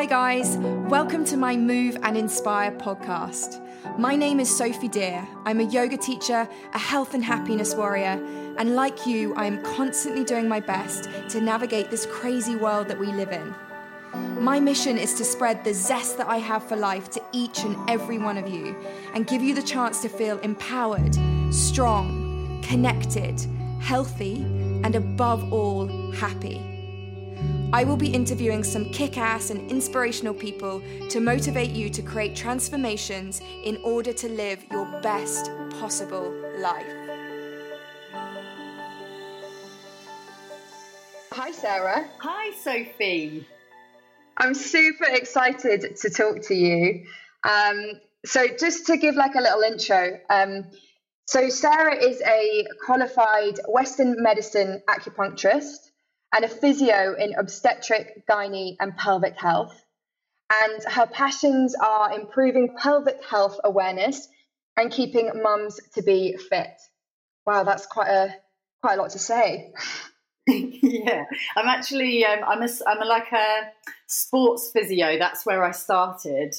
Hi, guys. Welcome to my Move and Inspire podcast. My name is Sophie Deer. I'm a yoga teacher, a health and happiness warrior, and like you, I am constantly doing my best to navigate this crazy world that we live in. My mission is to spread the zest that I have for life to each and every one of you and give you the chance to feel empowered, strong, connected, healthy, and above all, happy. I will be interviewing some kick ass and inspirational people to motivate you to create transformations in order to live your best possible life. Hi, Sarah. Hi, Sophie. I'm super excited to talk to you. Um, so, just to give like a little intro, um, so Sarah is a qualified Western medicine acupuncturist and a physio in obstetric, gynae, and pelvic health. And her passions are improving pelvic health awareness and keeping mums to be fit. Wow, that's quite a quite a lot to say. yeah, I'm actually um, I'm a I'm a, like a sports physio. That's where I started,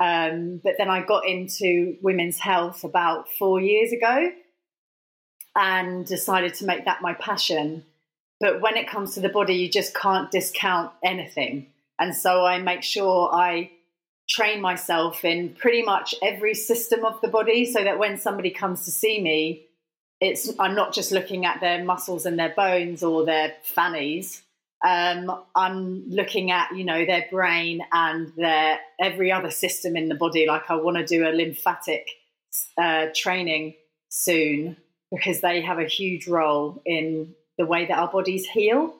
um, but then I got into women's health about four years ago, and decided to make that my passion. But when it comes to the body, you just can't discount anything. And so I make sure I train myself in pretty much every system of the body so that when somebody comes to see me, it's I'm not just looking at their muscles and their bones or their fannies. Um, I'm looking at you know their brain and their every other system in the body. Like I want to do a lymphatic uh, training soon because they have a huge role in the way that our bodies heal.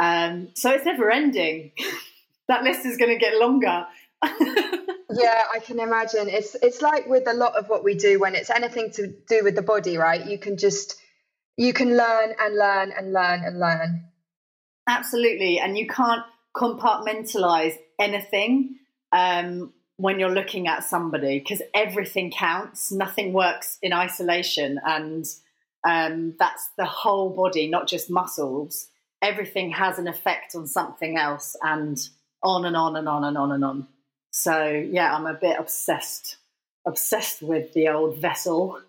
Um, so it's never ending. that list is going to get longer. yeah, I can imagine. It's it's like with a lot of what we do when it's anything to do with the body, right? You can just you can learn and learn and learn and learn. Absolutely, and you can't compartmentalize anything um, when you're looking at somebody because everything counts. Nothing works in isolation, and um, that's the whole body, not just muscles. Everything has an effect on something else, and on and on and on and on and on. So yeah, I'm a bit obsessed, obsessed with the old vessel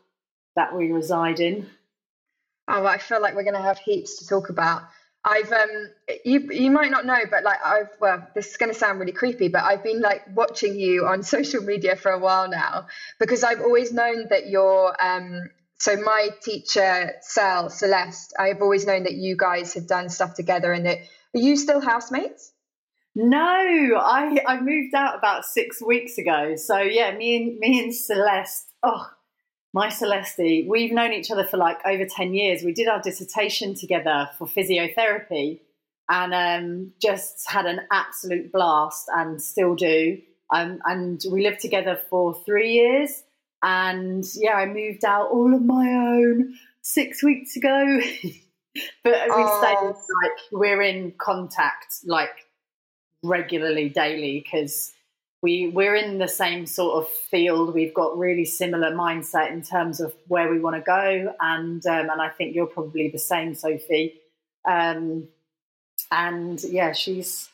that we reside in. Oh, I feel like we're going to have heaps to talk about. I've um you you might not know, but like I've well, this is gonna sound really creepy, but I've been like watching you on social media for a while now because I've always known that you're um so my teacher, Sal, Celeste, I've always known that you guys have done stuff together and that are you still housemates? No, I I moved out about six weeks ago. So yeah, me and me and Celeste, oh my Celeste, we've known each other for like over 10 years. We did our dissertation together for physiotherapy and um, just had an absolute blast and still do. Um, and we lived together for three years. And yeah, I moved out all on my own six weeks ago. but we oh. stayed like we're in contact like regularly daily because we we're in the same sort of field. We've got really similar mindset in terms of where we want to go, and um, and I think you're probably the same, Sophie. Um, and yeah, she's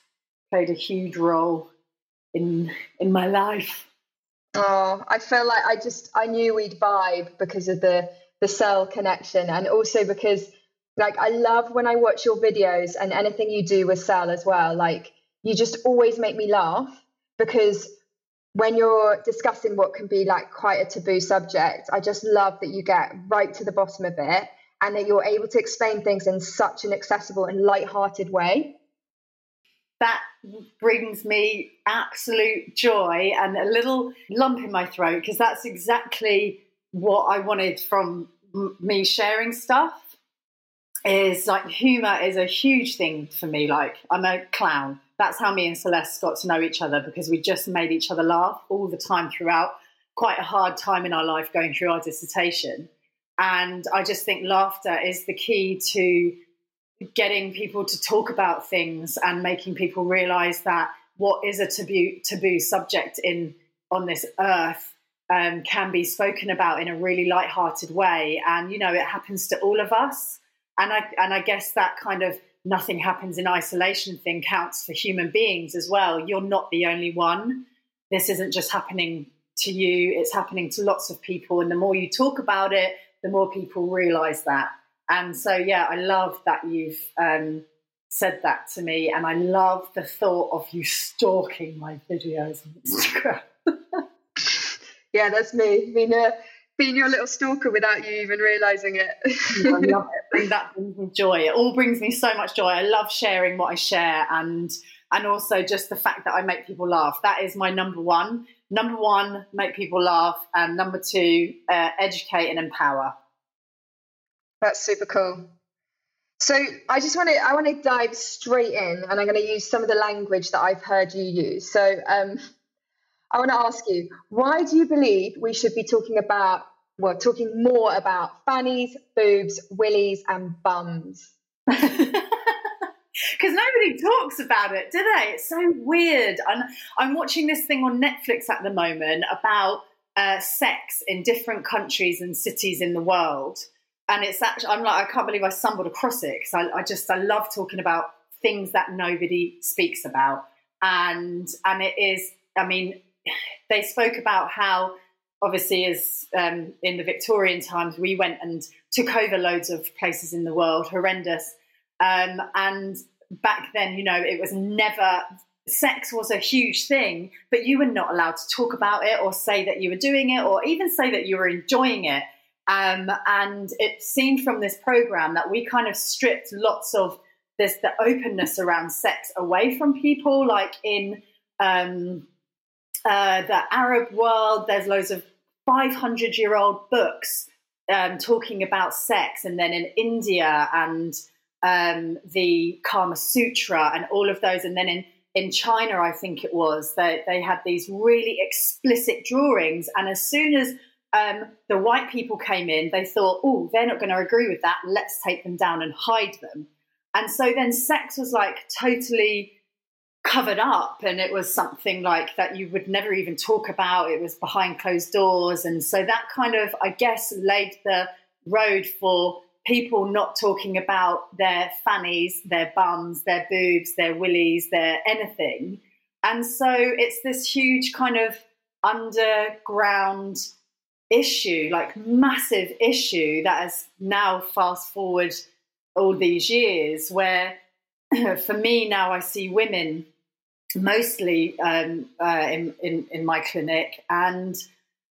played a huge role in in my life. Oh, I feel like I just I knew we'd vibe because of the the cell connection and also because like I love when I watch your videos and anything you do with cell as well. Like you just always make me laugh because when you're discussing what can be like quite a taboo subject, I just love that you get right to the bottom of it and that you're able to explain things in such an accessible and light-hearted way that brings me absolute joy and a little lump in my throat because that's exactly what I wanted from m- me sharing stuff. Is like humor is a huge thing for me. Like I'm a clown. That's how me and Celeste got to know each other because we just made each other laugh all the time throughout quite a hard time in our life going through our dissertation. And I just think laughter is the key to getting people to talk about things and making people realize that what is a taboo taboo subject in on this earth um, can be spoken about in a really light-hearted way and you know it happens to all of us and i and i guess that kind of nothing happens in isolation thing counts for human beings as well. You're not the only one. This isn't just happening to you, it's happening to lots of people. And the more you talk about it, the more people realize that. And so, yeah, I love that you've um, said that to me. And I love the thought of you stalking my videos on Instagram. yeah, that's me. Being, a, being your little stalker without you even realizing it. I love it. That brings me joy. It all brings me so much joy. I love sharing what I share and and also just the fact that I make people laugh. That is my number one. Number one, make people laugh, and number two, uh, educate and empower. That's super cool. So I just want to I want to dive straight in, and I'm going to use some of the language that I've heard you use. So um, I want to ask you, why do you believe we should be talking about well, talking more about fannies, boobs, willies, and bums? because nobody talks about it, do they? It's so weird. And I'm watching this thing on Netflix at the moment about uh, sex in different countries and cities in the world. And it's actually, I'm like, I can't believe I stumbled across it because I, I just, I love talking about things that nobody speaks about. And, and it is, I mean, they spoke about how obviously as um, in the Victorian times, we went and took over loads of places in the world, horrendous. Um, and back then, you know, it was never sex was a huge thing, but you were not allowed to talk about it or say that you were doing it or even say that you were enjoying it. Um, and it seemed from this program that we kind of stripped lots of this the openness around sex away from people. Like in um, uh, the Arab world, there's loads of 500 year old books um, talking about sex, and then in India and um, the Kama Sutra and all of those. And then in, in China, I think it was, they, they had these really explicit drawings. And as soon as um, the white people came in, they thought, oh, they're not going to agree with that. Let's take them down and hide them. And so then sex was like totally covered up and it was something like that you would never even talk about. It was behind closed doors. And so that kind of, I guess, laid the road for people not talking about their fannies, their bums, their boobs, their willies, their anything. And so it's this huge kind of underground issue, like massive issue that has now fast forward all these years, where for me now I see women mostly um, uh, in, in, in my clinic and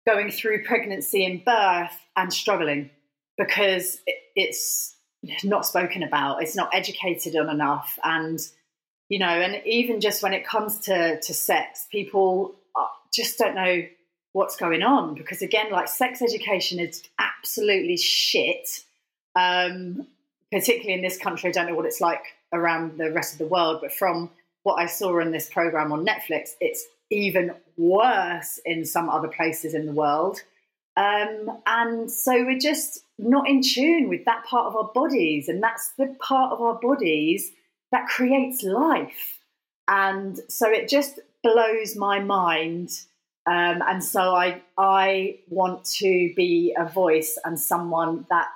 going through pregnancy and birth and struggling because it's not spoken about, it's not educated on enough, and you know, and even just when it comes to to sex, people just don't know what's going on because again, like sex education is absolutely shit. Um, particularly in this country, I don't know what it's like around the rest of the world, but from what I saw in this program on Netflix, it's even worse in some other places in the world. Um, and so we're just not in tune with that part of our bodies. And that's the part of our bodies that creates life. And so it just blows my mind. Um, and so I, I want to be a voice and someone that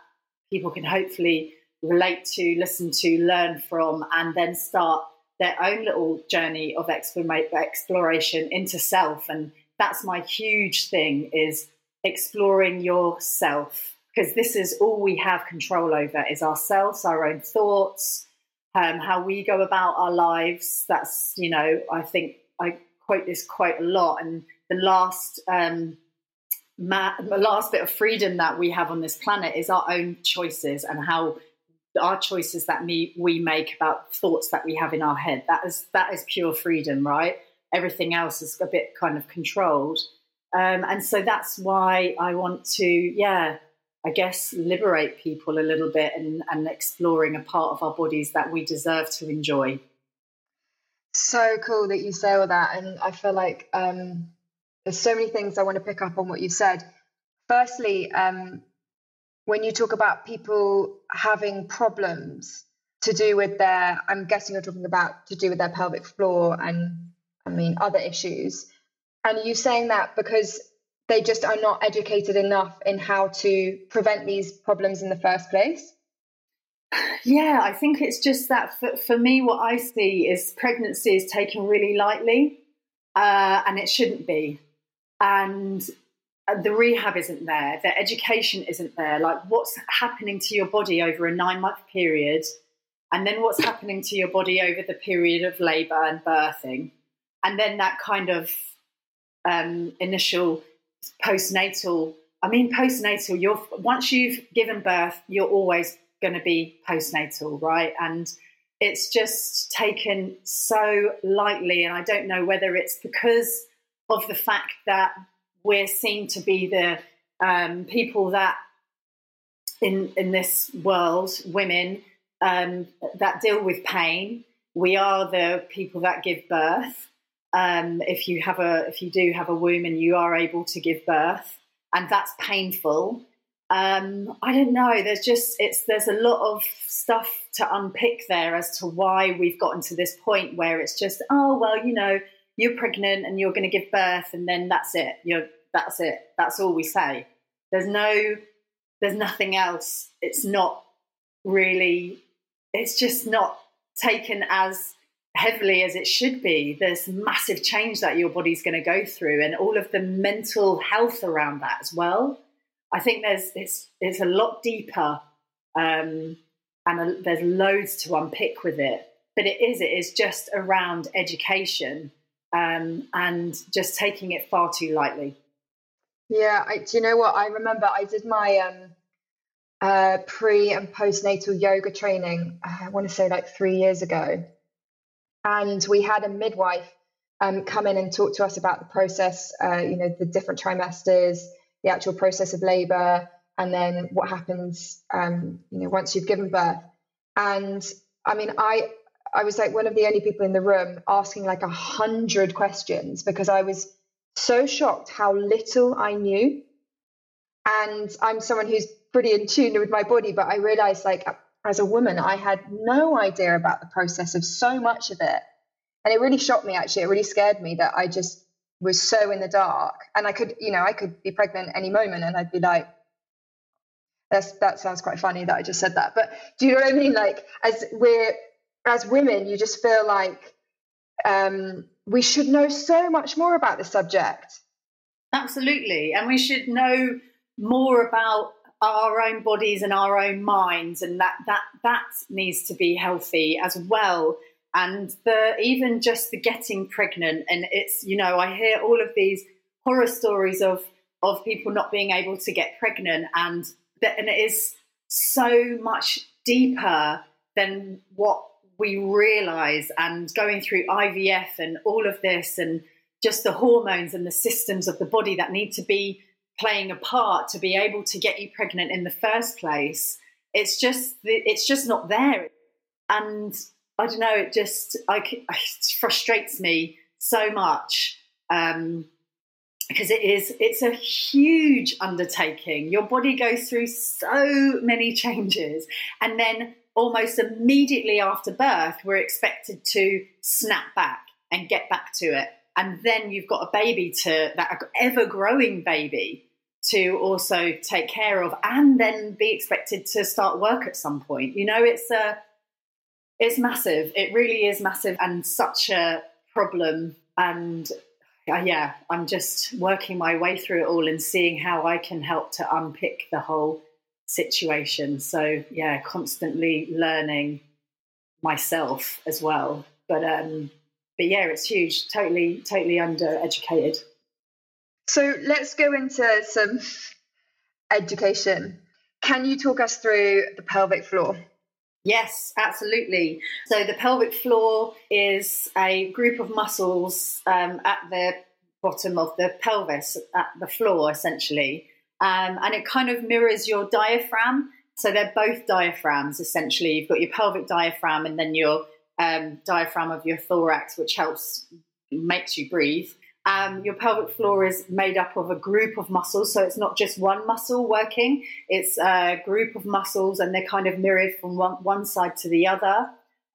people can hopefully relate to, listen to, learn from, and then start their own little journey of exploration into self. And that's my huge thing is exploring yourself because this is all we have control over is ourselves, our own thoughts, um, how we go about our lives. That's you know, I think I quote this quite a lot, and the last. Um, ma- the last bit of freedom that we have on this planet is our own choices and how our choices that me, we make about thoughts that we have in our head. That is that is pure freedom, right? Everything else is a bit kind of controlled. Um, and so that's why I want to, yeah, I guess, liberate people a little bit and, and exploring a part of our bodies that we deserve to enjoy. So cool that you say all that. And I feel like um, there's so many things I want to pick up on what you said. Firstly, um, when you talk about people having problems to do with their, I'm guessing you're talking about to do with their pelvic floor and I mean other issues. And are you saying that because they just are not educated enough in how to prevent these problems in the first place? Yeah, I think it's just that for, for me, what I see is pregnancy is taken really lightly, uh, and it shouldn't be. And the rehab isn't there, the education isn't there. Like, what's happening to your body over a nine month period, and then what's happening to your body over the period of labour and birthing, and then that kind of um, initial postnatal. I mean, postnatal. You're once you've given birth, you're always going to be postnatal, right? And it's just taken so lightly, and I don't know whether it's because of the fact that we're seen to be the um, people that in in this world, women um, that deal with pain. We are the people that give birth. Um, if you have a if you do have a womb and you are able to give birth, and that's painful. Um, I don't know. There's just it's there's a lot of stuff to unpick there as to why we've gotten to this point where it's just oh well you know you're pregnant and you're going to give birth and then that's it you're that's it. That's all we say. There's no, there's nothing else. It's not really, it's just not taken as heavily as it should be. There's massive change that your body's going to go through, and all of the mental health around that as well. I think there's it's it's a lot deeper, um, and a, there's loads to unpick with it. But it is it is just around education um, and just taking it far too lightly. Yeah, I, do you know what? I remember I did my um, uh, pre and postnatal yoga training, uh, I want to say like three years ago. And we had a midwife um, come in and talk to us about the process, uh, you know, the different trimesters, the actual process of labor, and then what happens, um, you know, once you've given birth. And I mean, I I was like one of the only people in the room asking like a hundred questions because I was so shocked how little I knew. And I'm someone who's pretty in tune with my body, but I realized, like, as a woman, I had no idea about the process of so much of it. And it really shocked me, actually. It really scared me that I just was so in the dark. And I could, you know, I could be pregnant any moment and I'd be like, that's, that sounds quite funny that I just said that. But do you know what I mean? Like, as we're, as women, you just feel like, um, we should know so much more about the subject. Absolutely. And we should know more about our own bodies and our own minds and that that that needs to be healthy as well and the even just the getting pregnant and it's you know i hear all of these horror stories of of people not being able to get pregnant and that and it is so much deeper than what we realize and going through IVF and all of this and just the hormones and the systems of the body that need to be playing a part to be able to get you pregnant in the first place it's just it's just not there. And i don't know it just I, it frustrates me so much um, because it is it's a huge undertaking. Your body goes through so many changes. And then almost immediately after birth, we're expected to snap back and get back to it. And then you've got a baby to that ever growing baby to also take care of and then be expected to start work at some point. You know, it's a it's massive. It really is massive and such a problem. And uh, yeah, I'm just working my way through it all and seeing how I can help to unpick the whole situation. So yeah, constantly learning myself as well. But um, but yeah, it's huge. Totally, totally undereducated. So let's go into some education. Can you talk us through the pelvic floor? Yes, absolutely. So the pelvic floor is a group of muscles um, at the bottom of the pelvis, at the floor, essentially um, and it kind of mirrors your diaphragm. So they're both diaphragms essentially. You've got your pelvic diaphragm and then your um, diaphragm of your thorax, which helps makes you breathe. Um, your pelvic floor is made up of a group of muscles, so it's not just one muscle working; it's a group of muscles, and they're kind of mirrored from one, one side to the other.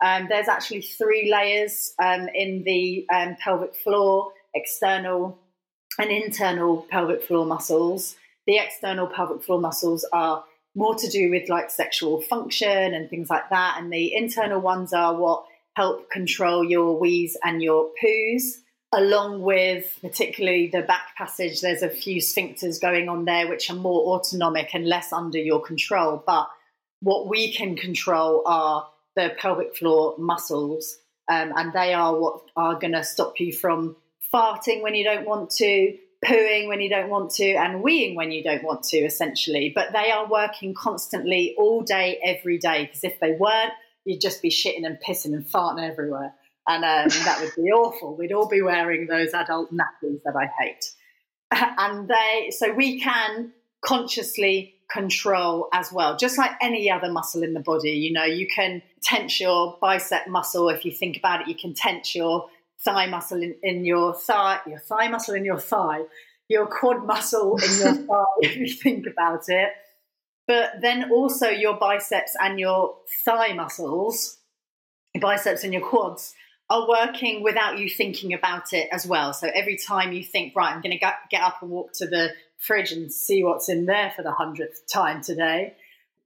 Um, there's actually three layers um, in the um, pelvic floor: external and internal pelvic floor muscles. The external pelvic floor muscles are more to do with like sexual function and things like that. And the internal ones are what help control your wees and your poos, along with particularly the back passage. There's a few sphincters going on there which are more autonomic and less under your control. But what we can control are the pelvic floor muscles, um, and they are what are going to stop you from farting when you don't want to, pooing when you don't want to, and weeing when you don't want to, essentially. But they are working constantly all day, every day, because if they weren't, you'd just be shitting and pissing and farting everywhere. And um, that would be awful. We'd all be wearing those adult nappies that I hate. And they, so we can consciously control as well, just like any other muscle in the body. You know, you can tense your bicep muscle. If you think about it, you can tense your thigh muscle in, in your thigh, your thigh muscle in your thigh, your quad muscle in your thigh, if you think about it. But then also your biceps and your thigh muscles, your biceps and your quads, are working without you thinking about it as well. So every time you think, right, I'm going to get up and walk to the fridge and see what's in there for the hundredth time today,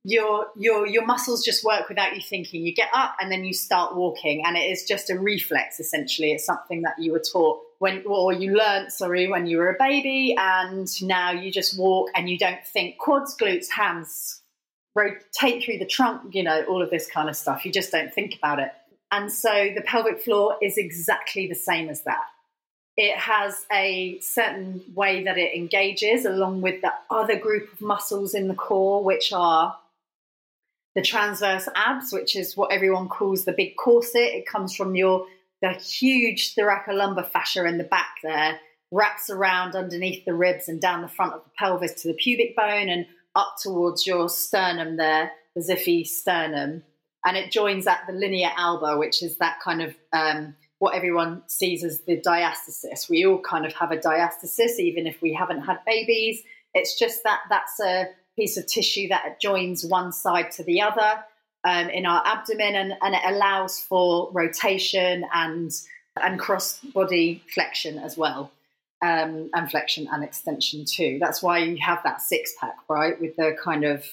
your your your muscles just work without you thinking. You get up and then you start walking, and it is just a reflex. Essentially, it's something that you were taught when, or you learned, sorry, when you were a baby, and now you just walk and you don't think quads, glutes, hands, rotate through the trunk. You know all of this kind of stuff. You just don't think about it, and so the pelvic floor is exactly the same as that. It has a certain way that it engages along with the other group of muscles in the core, which are the transverse abs, which is what everyone calls the big corset. It comes from your the huge thoracolumbar fascia in the back there, wraps around underneath the ribs and down the front of the pelvis to the pubic bone and up towards your sternum there, the zippy sternum. And it joins at the linea alba, which is that kind of um, what everyone sees as the diastasis. We all kind of have a diastasis, even if we haven't had babies. It's just that that's a piece of tissue that joins one side to the other um, in our abdomen, and, and it allows for rotation and and cross body flexion as well, um, and flexion and extension too. That's why you have that six pack, right, with the kind of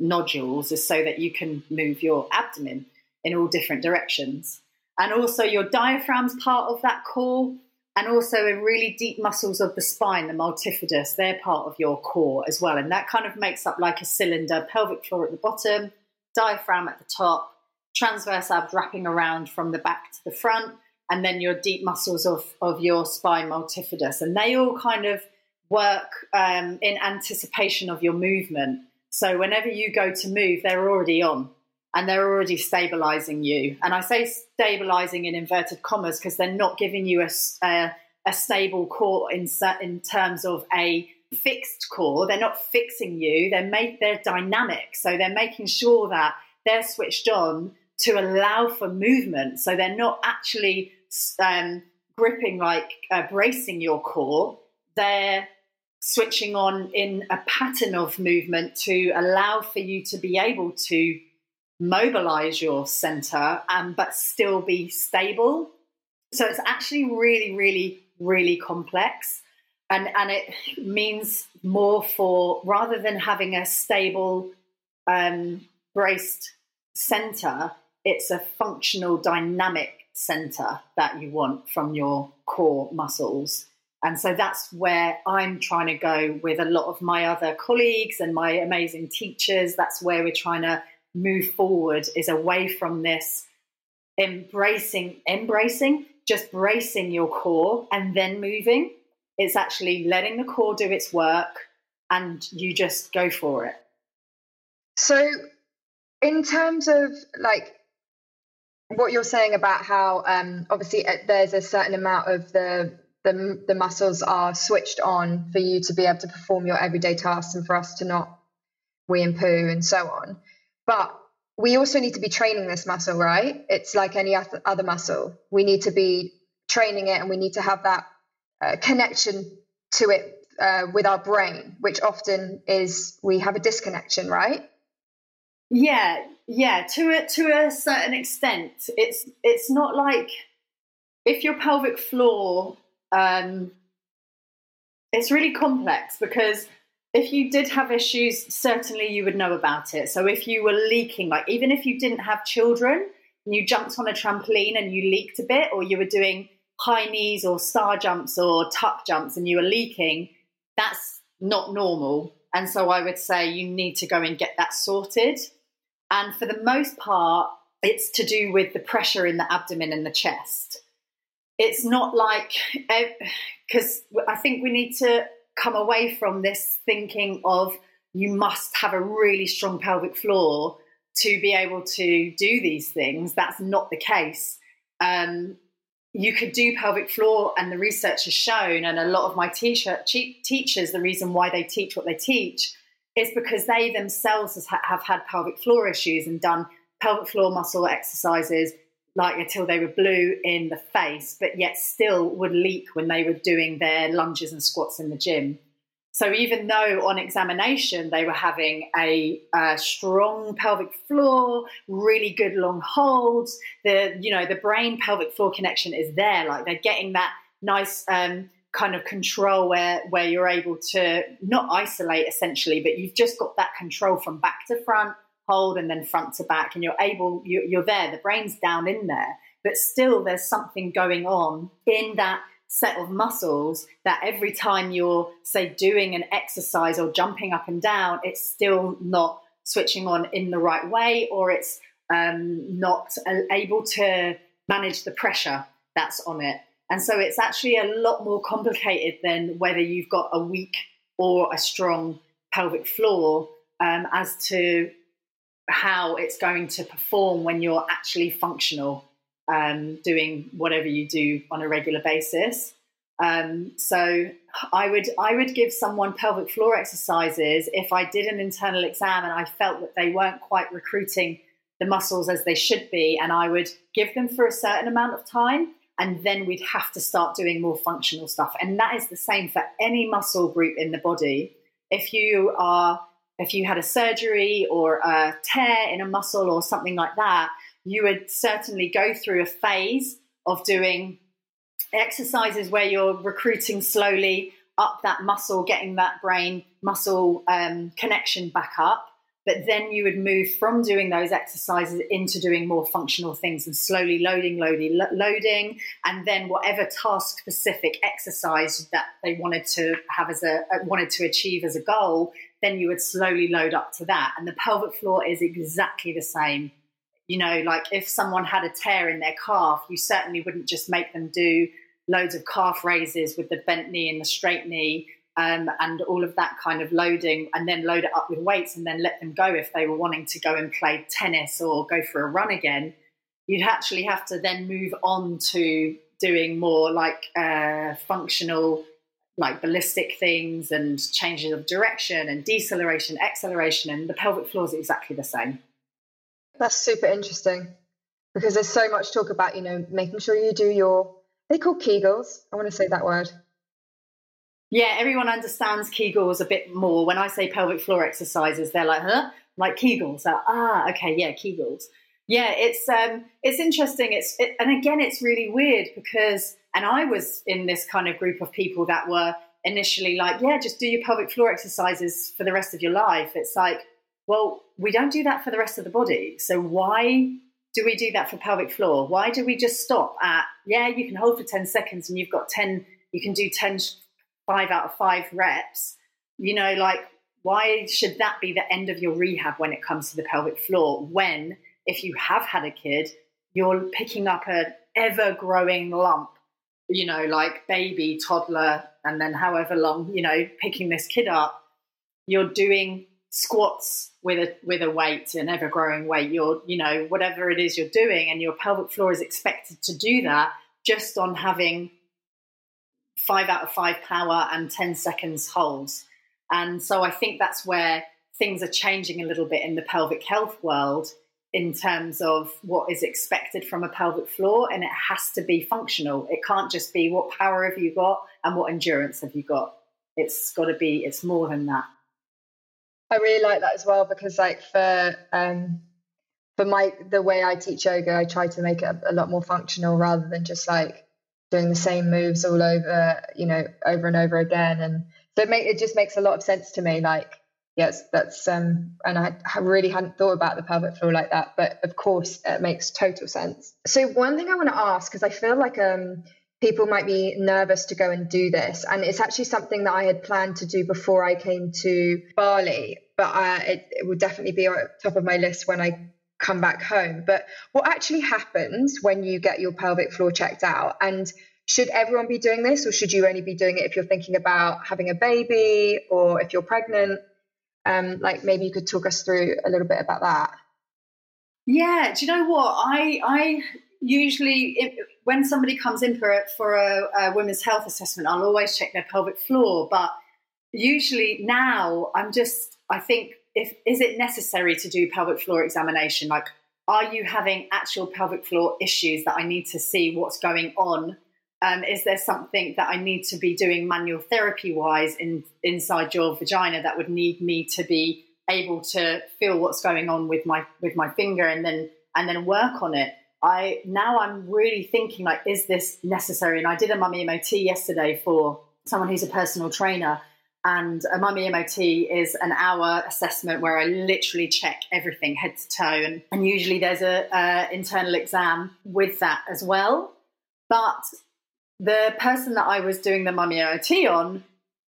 nodules, is so that you can move your abdomen in all different directions. And also, your diaphragm's part of that core and also in really deep muscles of the spine, the multifidus, they're part of your core as well. And that kind of makes up like a cylinder, pelvic floor at the bottom, diaphragm at the top, transverse abs wrapping around from the back to the front, and then your deep muscles of, of your spine multifidus. And they all kind of work um, in anticipation of your movement. So whenever you go to move, they're already on and they're already stabilizing you. And I say stabilizing in inverted commas because they're not giving you a, a, a stable core in, in terms of a fixed core. They're not fixing you. They're make they're dynamic. So they're making sure that they're switched on to allow for movement. So they're not actually um, gripping like uh, bracing your core. They're switching on in a pattern of movement to allow for you to be able to mobilize your center and but still be stable. So it's actually really, really, really complex. And, and it means more for rather than having a stable um, braced center, it's a functional dynamic center that you want from your core muscles. And so that's where I'm trying to go with a lot of my other colleagues and my amazing teachers. That's where we're trying to move forward is away from this embracing, embracing, just bracing your core and then moving. It's actually letting the core do its work and you just go for it. So, in terms of like what you're saying about how um, obviously uh, there's a certain amount of the, the the muscles are switched on for you to be able to perform your everyday tasks and for us to not wee and poo and so on. But we also need to be training this muscle, right? It's like any other muscle. We need to be training it and we need to have that uh, connection to it uh, with our brain, which often is we have a disconnection, right? Yeah, yeah. To a to a certain extent, it's it's not like if your pelvic floor, um, it's really complex because if you did have issues, certainly you would know about it. So if you were leaking, like even if you didn't have children and you jumped on a trampoline and you leaked a bit, or you were doing high knees or star jumps or tuck jumps and you were leaking, that's not normal. And so I would say you need to go and get that sorted. And for the most part, it's to do with the pressure in the abdomen and the chest. It's not like, because eh, I think we need to come away from this thinking of you must have a really strong pelvic floor to be able to do these things. That's not the case. Um, you could do pelvic floor, and the research has shown, and a lot of my teacher, teachers, the reason why they teach what they teach is because they themselves have had pelvic floor issues and done pelvic floor muscle exercises like until they were blue in the face, but yet still would leak when they were doing their lunges and squats in the gym. So even though on examination they were having a, a, strong pelvic floor, really good long holds, the you know the brain pelvic floor connection is there. Like they're getting that nice um, kind of control where where you're able to not isolate essentially, but you've just got that control from back to front, hold, and then front to back, and you're able you, you're there. The brain's down in there, but still there's something going on in that set of muscles that every time you're, say, doing an exercise or jumping up and down, it's still not switching on in the right way or it's um, not able to manage the pressure that's on it. And so it's actually a lot more complicated than whether you've got a weak or a strong pelvic floor um, as to how it's going to perform when you're actually functional um, doing whatever you do on a regular basis. Um, so I would I would give someone pelvic floor exercises if I did an internal exam and I felt that they weren't quite recruiting the muscles as they should be, and I would give them for a certain amount of time, and then we'd have to start doing more functional stuff. And that is the same for any muscle group in the body. If you are if you had a surgery or a tear in a muscle or something like that, you would certainly go through a phase of doing exercises where you're recruiting slowly up that muscle, getting that brain muscle um, connection back up. But then you would move from doing those exercises into doing more functional things and slowly loading, loading, lo- loading, and then whatever task specific exercise that they wanted to have as a wanted to achieve as a goal, then you would slowly load up to that. And the pelvic floor is exactly the same you know, like if someone had a tear in their calf, you certainly wouldn't just make them do loads of calf raises with the bent knee and the straight knee um, and all of that kind of loading, and then load it up with weights and then let them go if they were wanting to go and play tennis or go for a run again. You'd actually have to then move on to doing more like uh, functional, like ballistic things and changes of direction and deceleration, acceleration, and the pelvic floor is exactly the same. That's super interesting because there's so much talk about, you know, making sure you do your, they call Kegels. I want to say that word. Yeah, everyone understands Kegels a bit more. When I say pelvic floor exercises, they're like, huh? Like Kegels. Like, ah, okay, yeah, Kegels. Yeah, it's um, it's interesting. It's it, and again, it's really weird because, and I was in this kind of group of people that were initially like, yeah, just do your pelvic floor exercises for the rest of your life. It's like, well, we don't do that for the rest of the body. So why do we do that for pelvic floor? Why do we just stop at, yeah, you can hold for 10 seconds and you've got 10, you can do 10, five out of five reps. You know, like, why should that be the end of your rehab when it comes to the pelvic floor? When, if you have had a kid, you're picking up an ever growing lump, you know, like baby, toddler, and then however long, you know, picking this kid up, you're doing squats with a with a weight, an ever growing weight. You're you know whatever it is you're doing, and your pelvic floor is expected to do that just on having five out of five power and ten seconds holds. And so I think that's where things are changing a little bit in the pelvic health world in terms of what is expected from a pelvic floor and it has to be functional it can't just be what power have you got and what endurance have you got it's got to be it's more than that I really like that as well because like for um for my the way I teach yoga, I try to make it a, lot more functional rather than just like doing the same moves all over, you know, over and over again. And So it, make, it just makes a lot of sense to me. Like, yes, that's um, and I, I really hadn't thought about the pelvic floor like that, but of course it makes total sense. So one thing I want to ask because I feel like um people might be nervous to go and do this. And it's actually something that I had planned to do before I came to Bali, but uh, it, it will definitely be on top of my list when I come back home. But what actually happens when you get your pelvic floor checked out? And should everyone be doing this, or should you only be doing it if you're thinking about having a baby or if you're pregnant? Um, like maybe you could talk us through a little bit about that. Yeah, do you know what I I usually when somebody comes in for a, for a, a women's health assessment, I'll always check their pelvic floor. But usually now, I'm just I think if is it necessary to do pelvic floor examination? Like, are you having actual pelvic floor issues that I need to see what's going on? Um, is there something that I need to be doing manual therapy wise in inside your vagina that would need me to be able to feel what's going on with my with my finger and then and then work on it? I now I'm really thinking like, is this necessary? And I did a mummy MOT yesterday for someone who's a personal trainer. And a mummy MOT is an hour assessment where I literally check everything head to toe, and, and usually there's a, internal exam with that as well. But the person that I was doing the mummy MOT on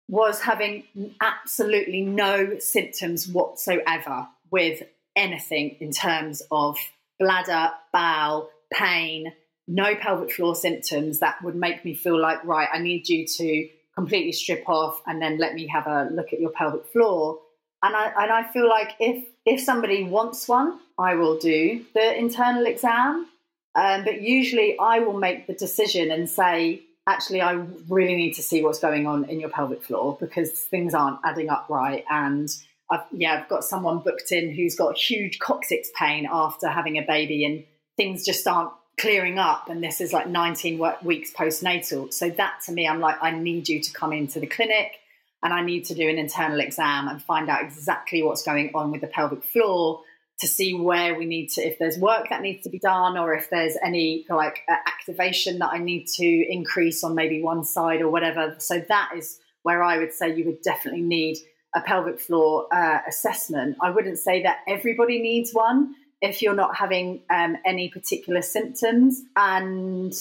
was having absolutely no symptoms whatsoever with anything in terms of bladder, bowel, pain, no pelvic floor symptoms that would make me feel like, right, I need you to completely strip off and then let me have a look at your pelvic floor. And I and I feel like if if somebody wants one, I will do the internal exam. Um, but usually I will make the decision and say, actually, I really need to see what's going on in your pelvic floor because things aren't adding up right. And I've, yeah, I've got someone booked in who's got huge coccyx pain after having a baby, and things just aren't clearing up. And this is like 19 weeks postnatal. So that to me, I'm like, I need you to come into the clinic, and I need to do an internal exam and find out exactly what's going on with the pelvic floor to see where we need to, if there's work that needs to be done, or if there's any like activation that I need to increase on maybe one side or whatever. So that is where I would say you would definitely need a pelvic floor uh, assessment. I wouldn't say that everybody needs one if you're not having um, any particular symptoms and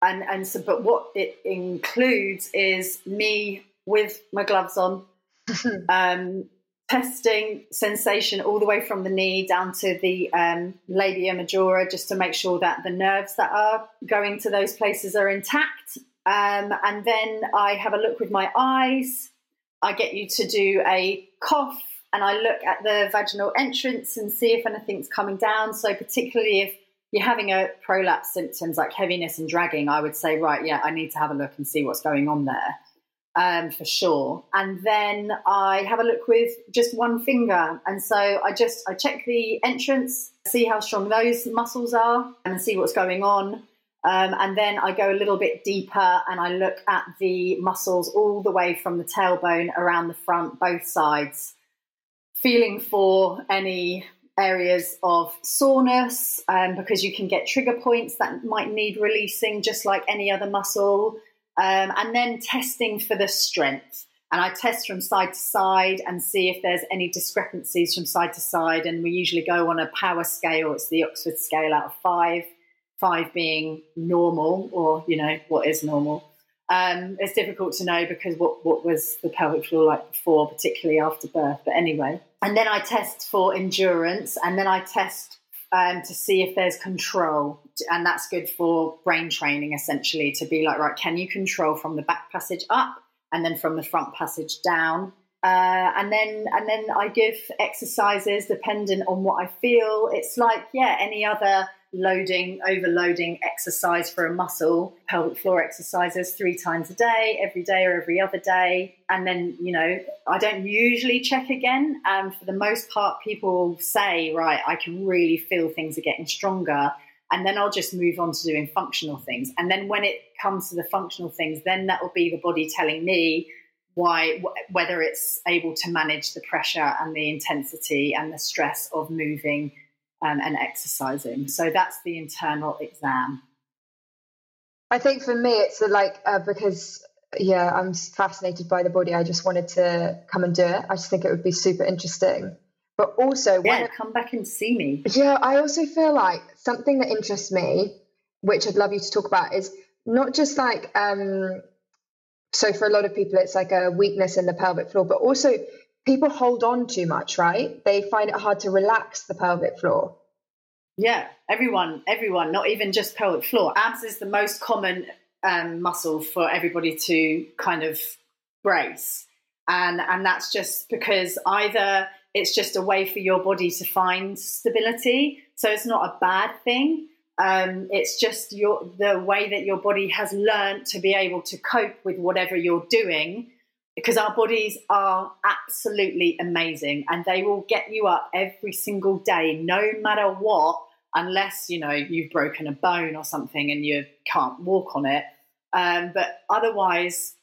and and so but what it includes is me with my gloves on um, testing sensation all the way from the knee down to the um, labia majora just to make sure that the nerves that are going to those places are intact. Um, and then i have a look with my eyes. I get you to do a cough and I look at the vaginal entrance and see if anything's coming down. So, particularly if you're having a prolapse symptoms like heaviness and dragging, I would say, right, yeah, I need to have a look and see what's going on there um, for sure. And then I have a look with just one finger. And so I just I check the entrance, see how strong those muscles are, and see what's going on. Um, and then I go a little bit deeper and I look at the muscles all the way from the tailbone around the front, both sides, feeling for any areas of soreness um, because you can get trigger points that might need releasing just like any other muscle. Um, and then testing for the strength. And I test from side to side and see if there's any discrepancies from side to side. And we usually go on a power scale, it's the Oxford scale out of five five being normal or you know what is normal. Um, it's difficult to know because what, what was the pelvic floor like before particularly after birth. But anyway. And then i test for endurance. And then i test um, to see if there's control and that's good for brain training essentially to be like right can you control from the back passage up and then from the front passage down uh, and then and then I give exercises dependent on what I feel. It's like yeah, any other loading, overloading exercise for a muscle, pelvic floor exercises three times a day, every day or every other day. And then, you know, I don't usually check again. And for the most part, people say, right, I can really feel things are getting stronger. And then I'll just move on to doing functional things. And then when it comes to the functional things, then that will be the body telling me why whether it's able to manage the pressure and the intensity and the stress of moving um, and exercising. So that's the internal exam. I think for me, it's like uh, because yeah, I'm fascinated by the body. I just wanted to come and do it. I just think it would be super interesting. But also, yeah, come back and see me. Yeah, I also feel like something that interests me, which I'd love you to talk about, is not just like um, so for a lot of people it's like a weakness in the pelvic floor, but also people hold on too much, right? They find it hard to relax the pelvic floor. Yeah, everyone, everyone, not even just pelvic floor. Abs is the most common um, muscle for everybody to kind of brace, and and that's just because either it's just a way for your body to find stability. So it's not a bad thing. Um, it's just your the way that your body has learned to be able to cope with whatever you're doing because our bodies are absolutely amazing and they will get you up every single day no matter what unless you know you've broken a bone or something and you can't walk on it. Um, but otherwise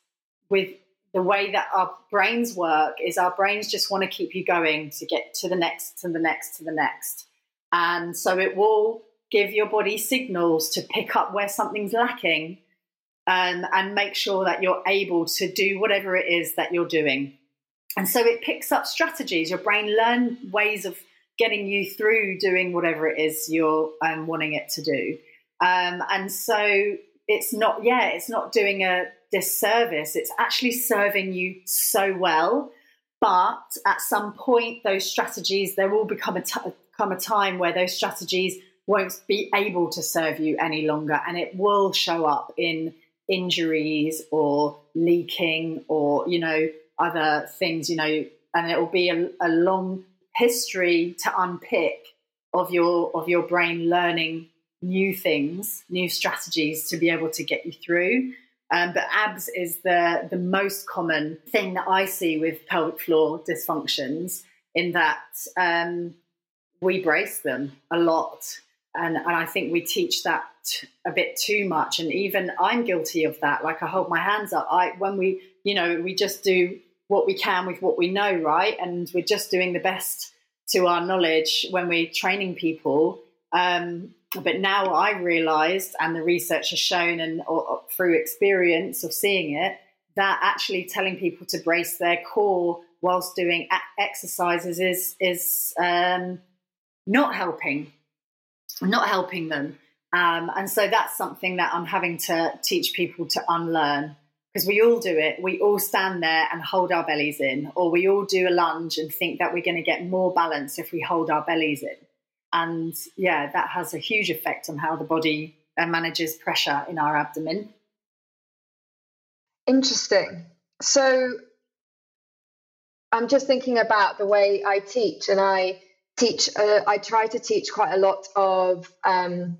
with the way that our brains work is our brains just want to keep you going to get to the next to the next to the next. And so it will give your body signals to pick up where something's lacking um, and make sure that you're able to do whatever it is that you're doing. And so it picks up strategies. Your brain learn ways of getting you through doing whatever it is you're um, wanting it to do. Um, and so it's not yeah it's not doing a disservice. It's actually serving you so well. But at some point those strategies there will become a t- come a time where those strategies won't be able to serve you any longer and it will show up in injuries or leaking or you know other things you know and it will be a, a long history to unpick of your of your brain learning new things, new strategies to be able to get you through. Um, but abs is the the most common thing that I see with pelvic floor dysfunctions. In that um, we brace them a lot, and and I think we teach that a bit too much. And even I'm guilty of that. Like I hold my hands up. I when we you know we just do what we can with what we know, right? And we're just doing the best to our knowledge when we're training people. Um, but now I realised, and the research has shown, and or, or through experience of seeing it, that actually telling people to brace their core whilst doing exercises is is um, not helping, not helping them. Um, and so that's something that I'm having to teach people to unlearn because we all do it. We all stand there and hold our bellies in, or we all do a lunge and think that we're going to get more balance if we hold our bellies in. And yeah, that has a huge effect on how the body uh, manages pressure in our abdomen. Interesting. So I'm just thinking about the way I teach, and I teach, uh, I try to teach quite a lot of um,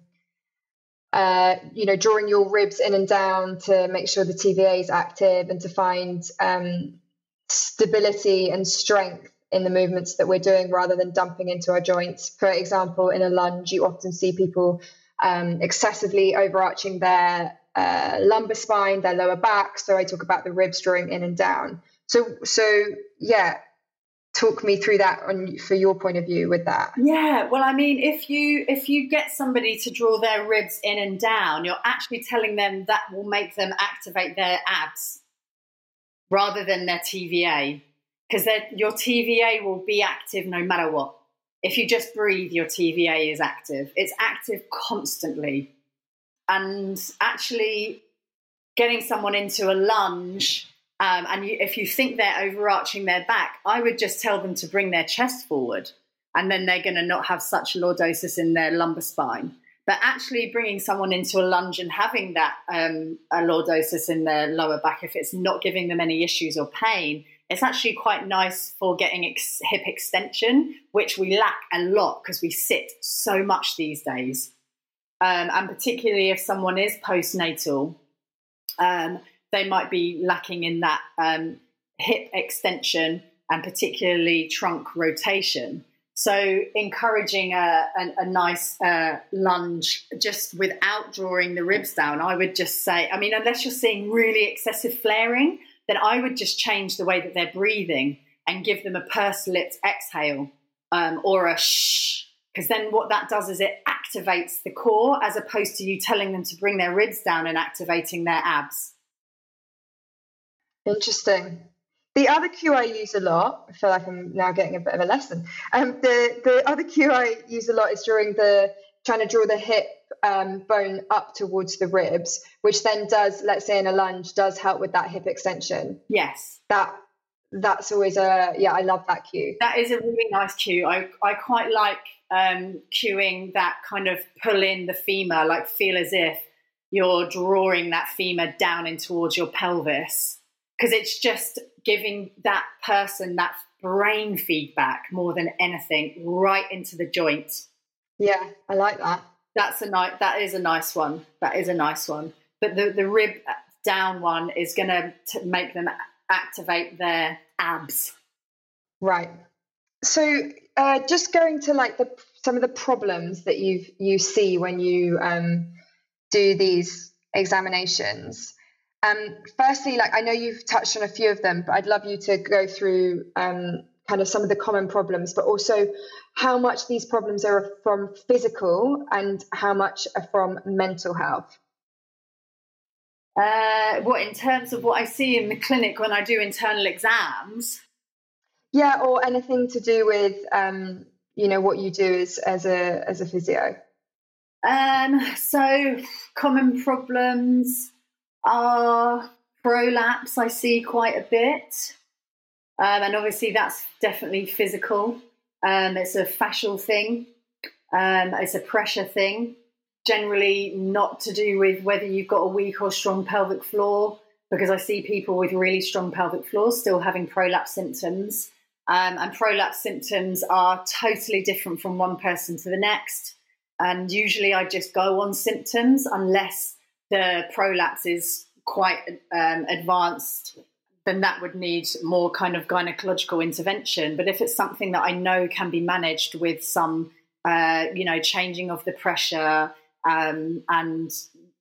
uh, you know, drawing your ribs in and down to make sure the TVA is active and to find um, stability and strength in the movements that we're doing rather than dumping into our joints. For example, in a lunge, you often see people um, excessively overarching their uh, lumbar spine, their lower back. So I talk about the ribs drawing in and down. So, so yeah, talk me through that on for your point of view with that? Yeah well i mean if you if you get somebody to draw their ribs in and down you're actually telling them that will make them activate their abs rather than their tva because your tva will be active no matter what. If you just breathe your tva is active. It's active constantly. And actually getting someone into a lunge um, and you, if you think they're overarching their back, I would just tell them to bring their chest forward, and then they're going to not have such lordosis in their lumbar spine. But actually, bringing someone into a lunge and having that um, a lordosis in their lower back, if it's not giving them any issues or pain, it's actually quite nice for getting ex- hip extension, which we lack a lot because we sit so much these days. Um, and particularly if someone is postnatal, um, they might be lacking in that um, hip extension and particularly trunk rotation. So, encouraging a, a, a nice uh, lunge just without drawing the ribs down, I would just say, I mean, unless you're seeing really excessive flaring, then I would just change the way that they're breathing and give them a pursed lipped exhale um, or a shh, because then what that does is it activates the core as opposed to you telling them to bring their ribs down and activating their abs. Interesting. The other cue I use a lot, I feel like I'm now getting a bit of a lesson. Um, the the other cue I use a lot is during the trying to draw the hip um, bone up towards the ribs, which then does, let's say in a lunge, does help with that hip extension. Yes. That that's always a yeah, I love that cue. That is a really nice cue. I I quite like um, cueing that kind of pull in the femur, like feel as if you're drawing that femur down in towards your pelvis because it's just giving that person that brain feedback more than anything right into the joint. Yeah, I like that. That's a nice. That is a nice one. That is a nice one. But the the rib down one is going to make them activate their abs. Right. So, uh, just going to like the some of the problems that you you see when you um, do these examinations. Um, firstly, like I know you've touched on a few of them, but I'd love you to go through um, kind of some of the common problems, but also how much these problems are from physical and how much are from mental health. Uh, what in terms of what I see in the clinic when I do internal exams? Yeah, or anything to do with um, you know what you do as as a as a physio. Um, so common problems are prolapse. I see quite a bit, um, and obviously that's definitely physical. Um, it's a fascial thing. Um, it's a pressure thing generally not to do with whether you've got a weak or strong pelvic floor, because I see people with really strong pelvic floors still having prolapse symptoms. Um, and prolapse symptoms are totally different from one person to the next. And usually I just go on symptoms unless the prolapse is quite um, advanced, then that would need more kind of gynecological intervention. But if it's something that I know can be managed with some, uh, you know, changing of the pressure, um, and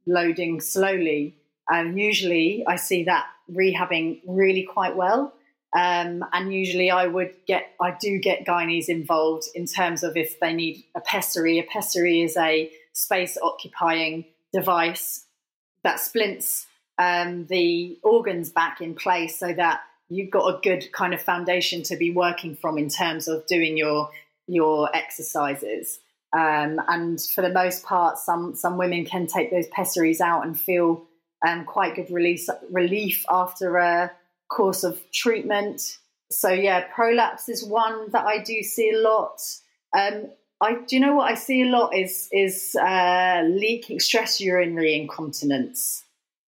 loading slowly. Um, usually, I see that rehabbing really quite well. Um, and usually, I would get, I do get gynaes involved in terms of if they need a pessary. A pessary is a space occupying device that splints um, the organs back in place so that you've got a good kind of foundation to be working from in terms of doing your your exercises. Um, and for the most part, some some women can take those pessaries out and feel um, quite good release, relief after a course of treatment. So yeah, prolapse is one that I do see a lot. Um, I do you know what I see a lot is is uh, leaking stress urinary incontinence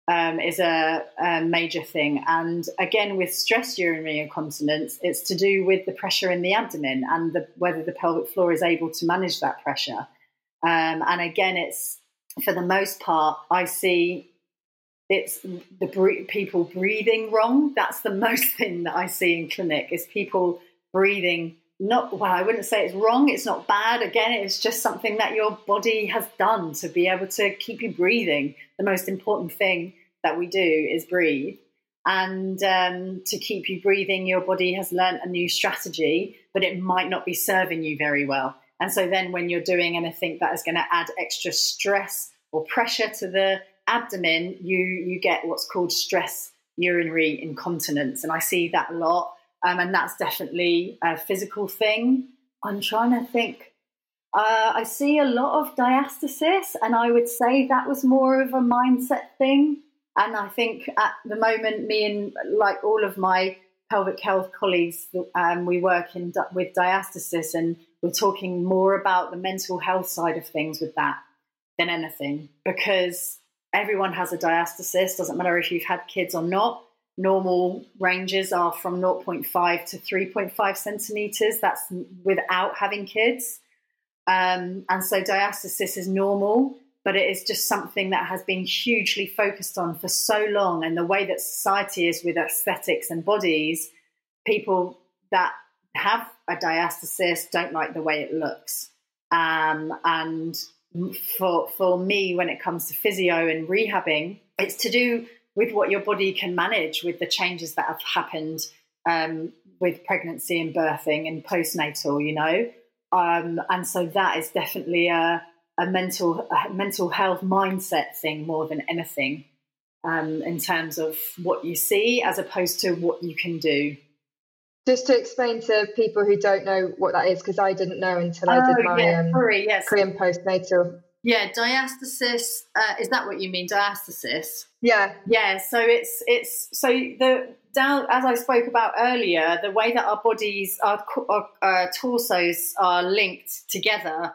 um, is a, a, major thing. And again, with stress urinary incontinence, it's to do with the pressure in the abdomen and the, whether the pelvic floor is able to manage that pressure. Um, and again, it's for the most part, I see it's the people breathing wrong. That's the most thing that I see in clinic is people breathing not well i wouldn't say it's wrong it's not bad. Again it's just something that your body has done to be able to keep you breathing. The most important thing that we do is breathe. And um, to keep you breathing your body has learned a new strategy but it might not be serving you very well. And so then when you're doing anything that is going to add extra stress or pressure to the abdomen you you get what's called stress urinary incontinence. And i see that a lot um, and that's definitely a physical thing. I'm trying to think. Uh, I see a lot of diastasis, and I would say that was more of a mindset thing. And I think at the moment, me and like all of my pelvic health colleagues, um, we work in with diastasis, and we're talking more about the mental health side of things with that than anything, because everyone has a diastasis. Doesn't matter if you've had kids or not normal ranges are from 0.5 to 3.5 centimeters. That's without having kids. Um, and so diastasis is normal, but it is just something that has been hugely focused on for so long. And the way that society is with aesthetics and bodies, people that have a diastasis don't like the way it looks. Um, and for for me, when it comes to physio and rehabbing, it's to do with what your body can manage with the changes that have happened um, with pregnancy and birthing and postnatal, you know. Um, and so that is definitely a, a mental a mental health mindset thing more than anything. um, in terms of what you see as opposed to what you can do. Just to explain to people who don't know what that is, because I didn't know until I did oh, my yeah, um, sorry, yes. pre and postnatal. Yeah, diastasis. Uh, is that what you mean? Diastasis. Yeah. Yeah. So it's it's so the down as I spoke about earlier, the way that our bodies, our, our uh, torsos are linked together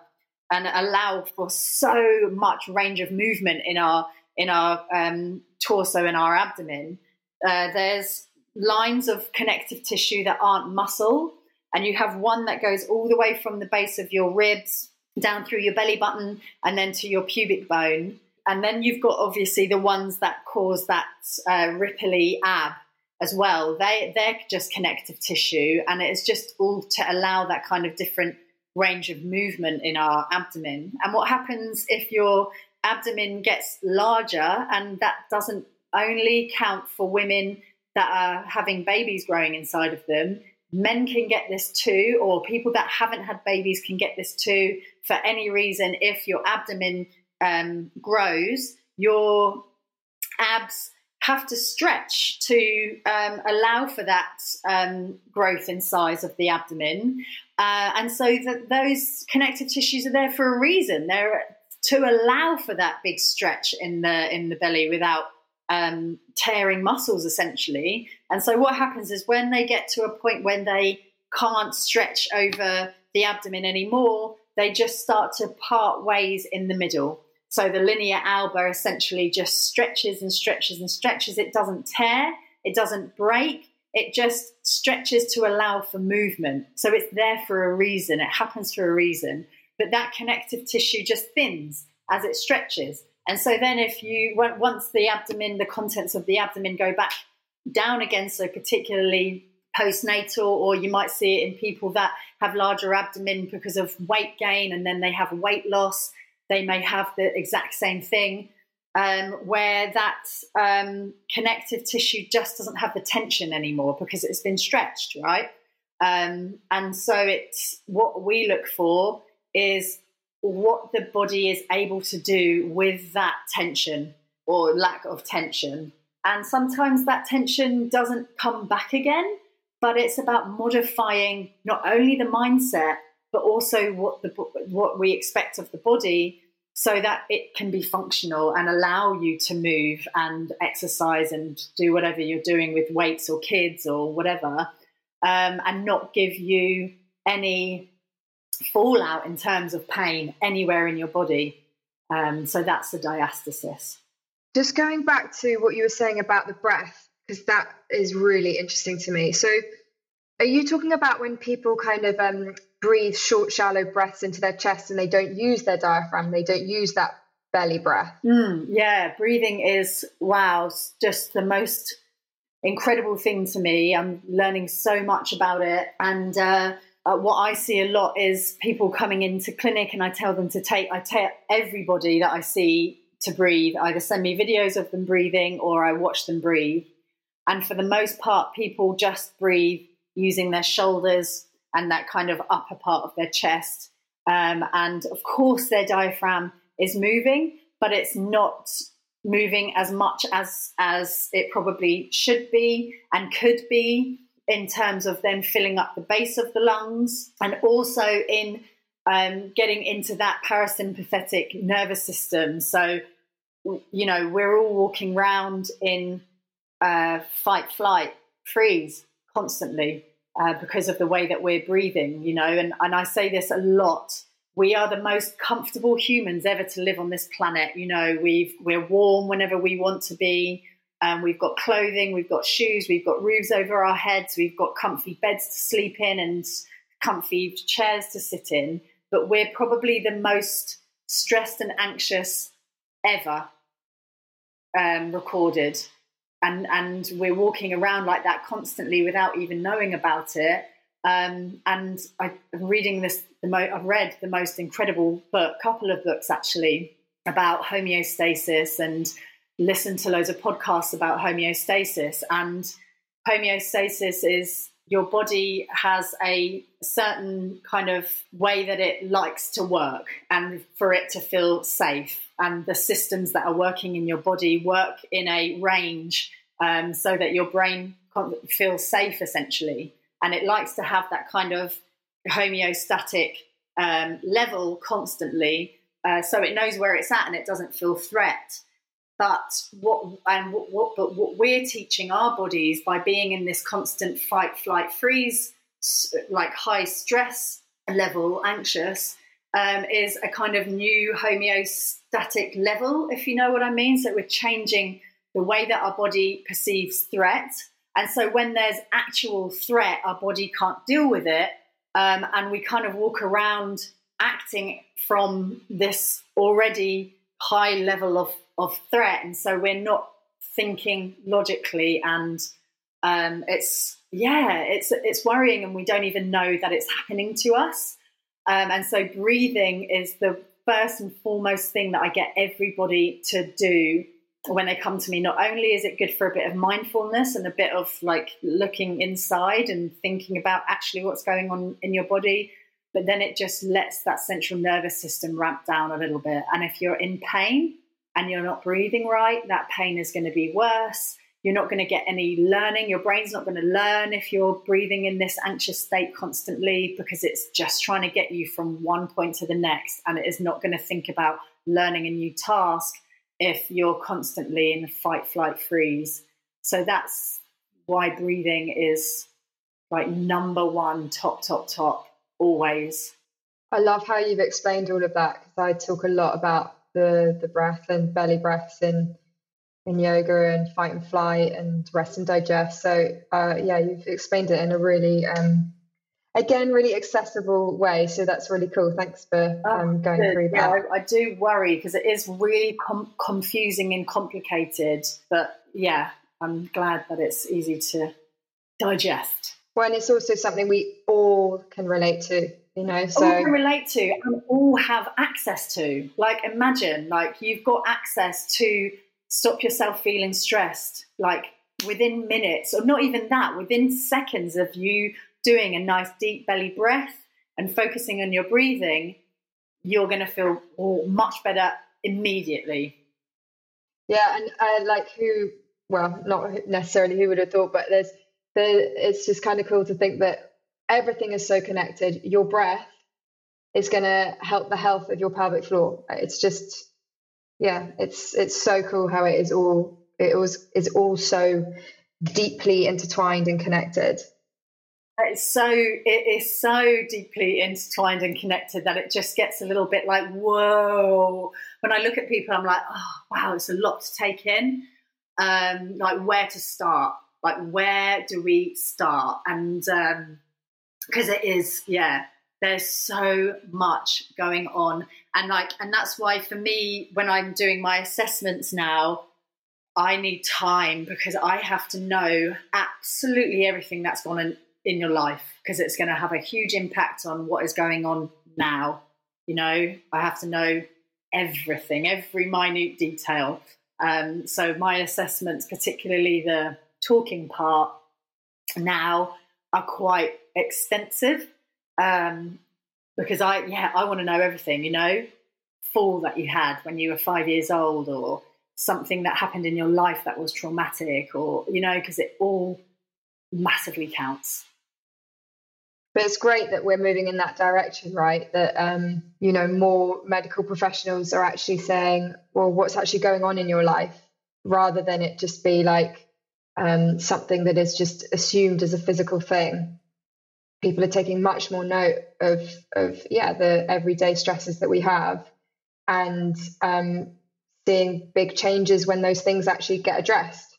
and allow for so much range of movement in our in our um, torso and our abdomen. Uh, there's lines of connective tissue that aren't muscle, and you have one that goes all the way from the base of your ribs down through your belly button and then to your pubic bone. And then you've got obviously the ones that cause that uh, ripply ab as well. They they're just connective tissue, and it's just all to allow that kind of different range of movement in our abdomen. And what happens if your abdomen gets larger, and that doesn't only count for women that are having babies growing inside of them. Men can get this too, or people that haven't had babies can get this too for any reason. If your abdomen um, grows, your abs have to stretch to um, allow for that um, growth in size of the abdomen. Uh, and so that those connective tissues are there for a reason. They're to allow for that big stretch in the in the belly without um, tearing muscles, essentially. And so what happens is when they get to a point when they can't stretch over the abdomen anymore, they just start to part ways in the middle. So the linea alba essentially just stretches and stretches and stretches. It doesn't tear, it doesn't break, it just stretches to allow for movement. So it's there for a reason, it happens for a reason. But that connective tissue just thins as it stretches. And so then, if you once the abdomen, the contents of the abdomen go back down again, so particularly postnatal, or you might see it in people that have larger abdomen because of weight gain and then they have weight loss they may have the exact same thing, um, where that um, connective tissue just doesn't have the tension anymore because it's been stretched, right? Um, and so it's what we look for is what the body is able to do with that tension or lack of tension. And sometimes that tension doesn't come back again, but it's about modifying not only the mindset, but also what the what we expect of the body so that it can be functional and allow you to move and exercise and do whatever you're doing with weights or kids or whatever um, and not give you any fallout in terms of pain anywhere in your body um, so that's the diastasis just going back to what you were saying about the breath because that is really interesting to me so are you talking about when people kind of um, breathe short, shallow breaths into their chest and they don't use their diaphragm? They don't use that belly breath? Mm, yeah, breathing is, wow, just the most incredible thing to me. I'm learning so much about it. And uh, uh, what I see a lot is people coming into clinic and I tell them to take, I tell everybody that I see to breathe, either send me videos of them breathing or I watch them breathe. And for the most part, people just breathe using their shoulders and that kind of upper part of their chest. Um, and of course, their diaphragm is moving, but it's not moving as much as as it probably should be and could be in terms of them filling up the base of the lungs and also in um, getting into that parasympathetic nervous system. So, you know, we're all walking around in uh, fight, flight, freeze constantly uh, because of the way that we're breathing, you know. And, and I say this a lot. We are the most comfortable humans ever to live on this planet. You know, we've we're warm whenever we want to be. Um, we've got clothing, we've got shoes, we've got roofs over our heads, we've got comfy beds to sleep in and comfy chairs to sit in. But we're probably the most stressed and anxious ever um, recorded and and we're walking around like that constantly without even knowing about it. Um, and I, am reading this. Mo- I've read the most incredible book, couple of books actually, about homeostasis, and listened to loads of podcasts about homeostasis. And homeostasis is your body has a certain kind of way that it likes to work and for it to feel safe. And the systems that are working in your body work in a range um, so that your brain feels safe essentially. And it likes to have that kind of homeostatic um, level constantly uh, so it knows where it's at and it doesn't feel threat. But what and what, what, but what we're teaching our bodies by being in this constant fight, flight, freeze, like high stress level, anxious, um, is a kind of new homeostatic level, if you know what I mean. So we're changing the way that our body perceives threat. And so when there's actual threat, our body can't deal with it. Um, and we kind of walk around acting from this already high level of of threat, and so we're not thinking logically, and um, it's yeah, it's it's worrying, and we don't even know that it's happening to us. Um, and so, breathing is the first and foremost thing that I get everybody to do when they come to me. Not only is it good for a bit of mindfulness and a bit of like looking inside and thinking about actually what's going on in your body, but then it just lets that central nervous system ramp down a little bit. And if you're in pain, and you're not breathing right, that pain is going to be worse. You're not going to get any learning. Your brain's not going to learn if you're breathing in this anxious state constantly because it's just trying to get you from one point to the next. And it is not going to think about learning a new task if you're constantly in fight, flight, freeze. So that's why breathing is like number one, top, top, top, always. I love how you've explained all of that because I talk a lot about the the breath and belly breaths in in yoga and fight and flight and rest and digest. So uh, yeah, you've explained it in a really um, again really accessible way. So that's really cool. Thanks for oh, um, going Good. through that. Yeah, I, I do worry because it is really com- confusing and complicated. But yeah, I'm glad that it's easy to digest. Well, and it's also something we all can relate to you know so all can relate to and all have access to. Like imagine like you've got access to stop yourself feeling stressed like within minutes or not even that within seconds of you doing a nice deep belly breath and focusing on your breathing you're going to feel oh, much better immediately. Yeah and uh, like who well not necessarily who would have thought but there's there it's just kind of cool to think that everything is so connected. Your breath is going to help the health of your pelvic floor. It's just, yeah, it's it's so cool how it is all it was is all so deeply intertwined and connected. It's so it is so deeply intertwined and connected that it just gets a little bit like whoa. When I look at people, I'm like, oh wow, it's a lot to take in. Um, like where to start? Like where do we start? And um, because it is, yeah, there's so much going on. And like, and that's why for me, when I'm doing my assessments now, I need time because I have to know absolutely everything that's gone on in your life because it's going to have a huge impact on what is going on now. You know, I have to know everything, every minute detail. Um, so my assessments, particularly the talking part, now are quite extensive um, because I yeah I want to know everything. You know, fall that you had when you were five years old, or something that happened in your life that was traumatic, or you know, because it all massively counts. But it's great that we're moving in that direction, right? That um, you know more medical professionals are actually saying, well, what's actually going on in your life, rather than it just be like um, something that is just assumed as a physical thing. People are taking much more note of of yeah the everyday stresses that we have and um, seeing big changes when those things actually get addressed.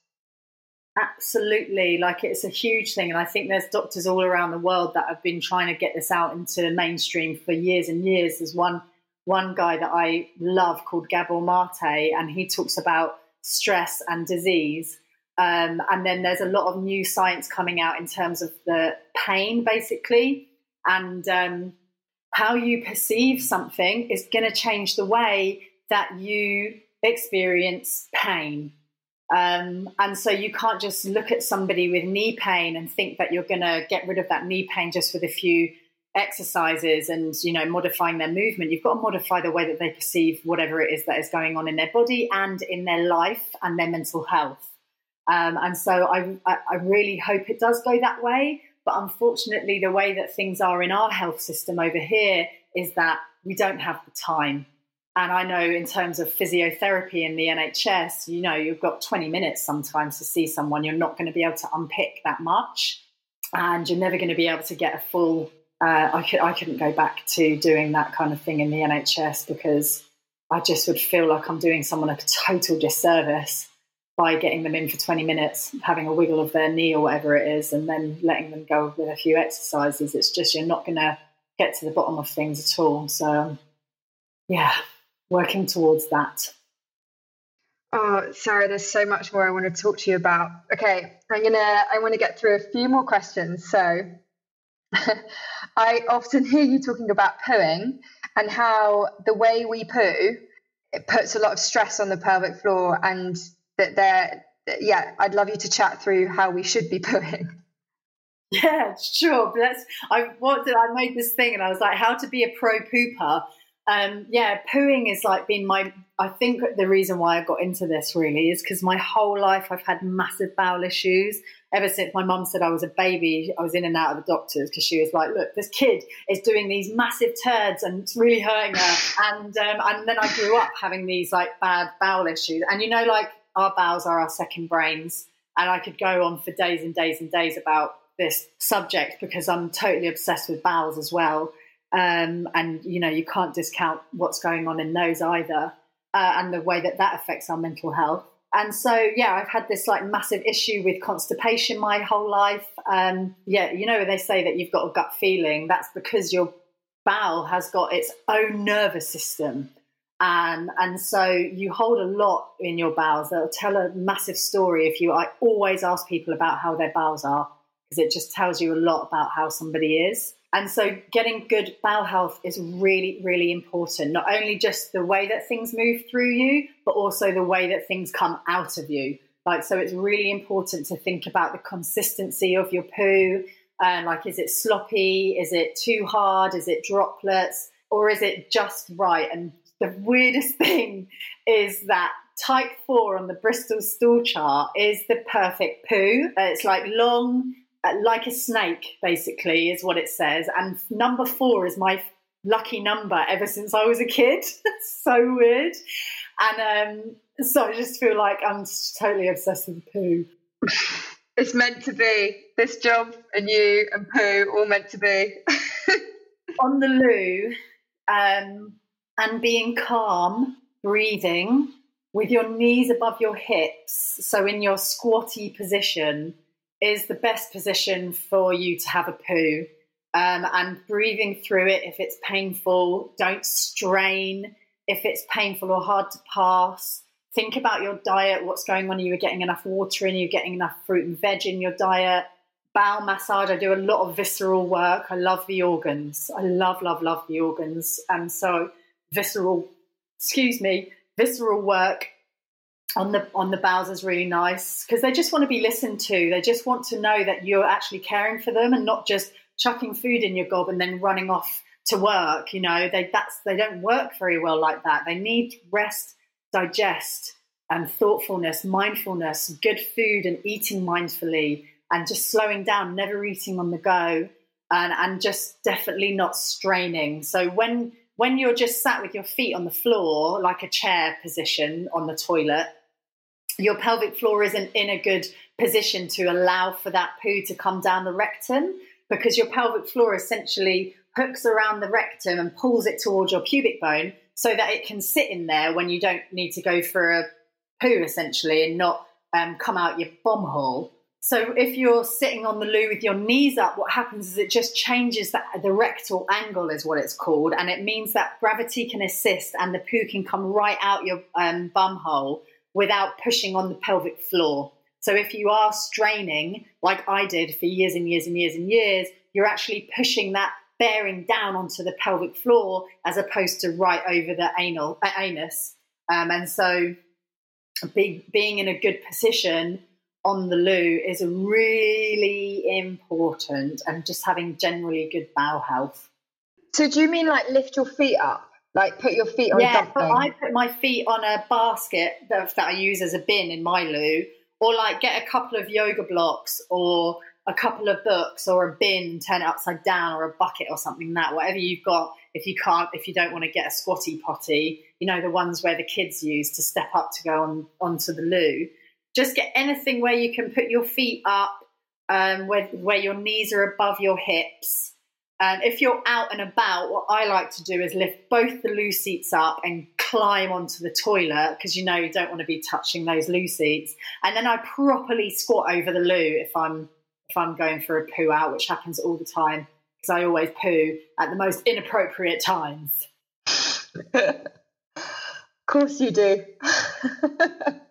Absolutely. Like it's a huge thing and i think there's doctors all around the world that have been trying to get this out into mainstream for years and years. There's one one guy that i love called gabor mate and he talks about stress and disease um, and then there's a lot of new science coming out in terms of the pain, basically, and um, how you perceive something is going to change the way that you experience pain. Um, and so you can't just look at somebody with knee pain and think that you're going to get rid of that knee pain just with a few exercises and you know modifying their movement. You've got to modify the way that they perceive whatever it is that is going on in their body and in their life and their mental health um, and so I, I really hope it does go that way but unfortunately the way that things are in our health system over here is that we don't have the time and I know in terms of physiotherapy in the NHS, you know, you've got 20 minutes sometimes to see someone. You're not going to be able to unpick that much. And you're never going to be able to get a full. Uh, I, could, I couldn't go back to doing that kind of thing in the NHS because I just would feel like I'm doing someone a total disservice by getting them in for 20 minutes, having a wiggle of their knee or whatever it is, and then letting them go with a few exercises. It's just you're not going to get to the bottom of things at all. So, um, yeah, working towards that. Oh, Sarah, there's so much more I want to talk to you about. Okay, I'm gonna I want to get through a few more questions. So I often hear you talking about pooing and how the way we poo it puts a lot of stress on the pelvic floor and that there yeah, I'd love you to chat through how we should be pooing. Yeah, sure. That's I what did I made this thing and I was like, how to be a pro pooper um, yeah, pooing is like been my. I think the reason why I got into this really is because my whole life I've had massive bowel issues. Ever since my mum said I was a baby, I was in and out of the doctors because she was like, "Look, this kid is doing these massive turds and it's really hurting her." And um, and then I grew up having these like bad bowel issues. And you know, like our bowels are our second brains, and I could go on for days and days and days about this subject because I'm totally obsessed with bowels as well. Um, and you know you can't discount what's going on in those either, uh, and the way that that affects our mental health. And so, yeah, I've had this like massive issue with constipation my whole life. Um, yeah, you know, they say that you've got a gut feeling. That's because your bowel has got its own nervous system. And, and so you hold a lot in your bowels. They'll tell a massive story if you, I always ask people about how their bowels are because it just tells you a lot about how somebody is. And so, getting good bowel health is really, really important. Not only just the way that things move through you, but also the way that things come out of you. Like, so it's really important to think about the consistency of your poo. And like, is it sloppy? Is it too hard? Is it droplets? Or is it just right? And the weirdest thing is that type four on the Bristol stool chart is the perfect poo. It's like long, uh, like a snake, basically, is what it says. And number four is my lucky number ever since I was a kid. so weird. And um, so I just feel like I'm totally obsessed with poo. It's meant to be. This job and you and poo all meant to be. On the loo um, and being calm, breathing with your knees above your hips. So in your squatty position is the best position for you to have a poo. Um, and breathing through it if it's painful. Don't strain if it's painful or hard to pass. Think about your diet, what's going on. Are you getting enough water in? Are you getting enough fruit and veg in your diet? Bowel massage. I do a lot of visceral work. I love the organs. I love, love, love the organs. And so, visceral, excuse me, visceral work on the on the bowels is really nice because they just want to be listened to. They just want to know that you're actually caring for them and not just chucking food in your gob and then running off to work. You know, they that's they don't work very well like that. They need rest, digest, and thoughtfulness, mindfulness, good food, and eating mindfully, and just slowing down, never eating on the go, and and just definitely not straining. So when when you're just sat with your feet on the floor, like a chair position on the toilet, your pelvic floor isn't in a good position to allow for that poo to come down the rectum because your pelvic floor essentially hooks around the rectum and pulls it towards your pubic bone so that it can sit in there when you don't need to go for a poo essentially and not um, come out your bum hole. So if you're sitting on the loo with your knees up, what happens is it just changes the, the rectal angle, is what it's called, and it means that gravity can assist and the poo can come right out your um, bum hole without pushing on the pelvic floor. So if you are straining, like I did for years and years and years and years, you're actually pushing that bearing down onto the pelvic floor as opposed to right over the anal uh, anus. Um, and so be, being in a good position on the loo is really important and just having generally good bowel health. So do you mean like lift your feet up? Like put your feet on yeah, something? I put my feet on a basket that, that I use as a bin in my loo, or like get a couple of yoga blocks or a couple of books or a bin, turn it upside down, or a bucket or something that whatever you've got. If you can't, if you don't want to get a squatty potty, you know the ones where the kids use to step up to go on onto the loo. Just get anything where you can put your feet up, um, where where your knees are above your hips. And if you're out and about, what I like to do is lift both the loo seats up and climb onto the toilet because you know you don't want to be touching those loo seats. And then I properly squat over the loo if I'm if I'm going for a poo out, which happens all the time because I always poo at the most inappropriate times. of course you do.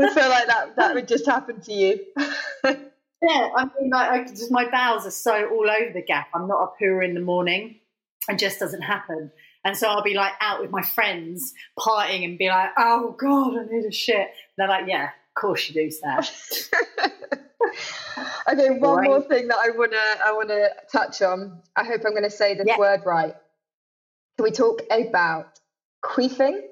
I feel like that that would just happen to you. yeah, I mean, like, I just my bowels are so all over the gap. I'm not a pooer in the morning, and just doesn't happen. And so I'll be like out with my friends, partying, and be like, "Oh God, I need a shit." And they're like, "Yeah, of course you do, Sam." okay, one right. more thing that I wanna I wanna touch on. I hope I'm gonna say this yeah. word right. Can we talk about queefing?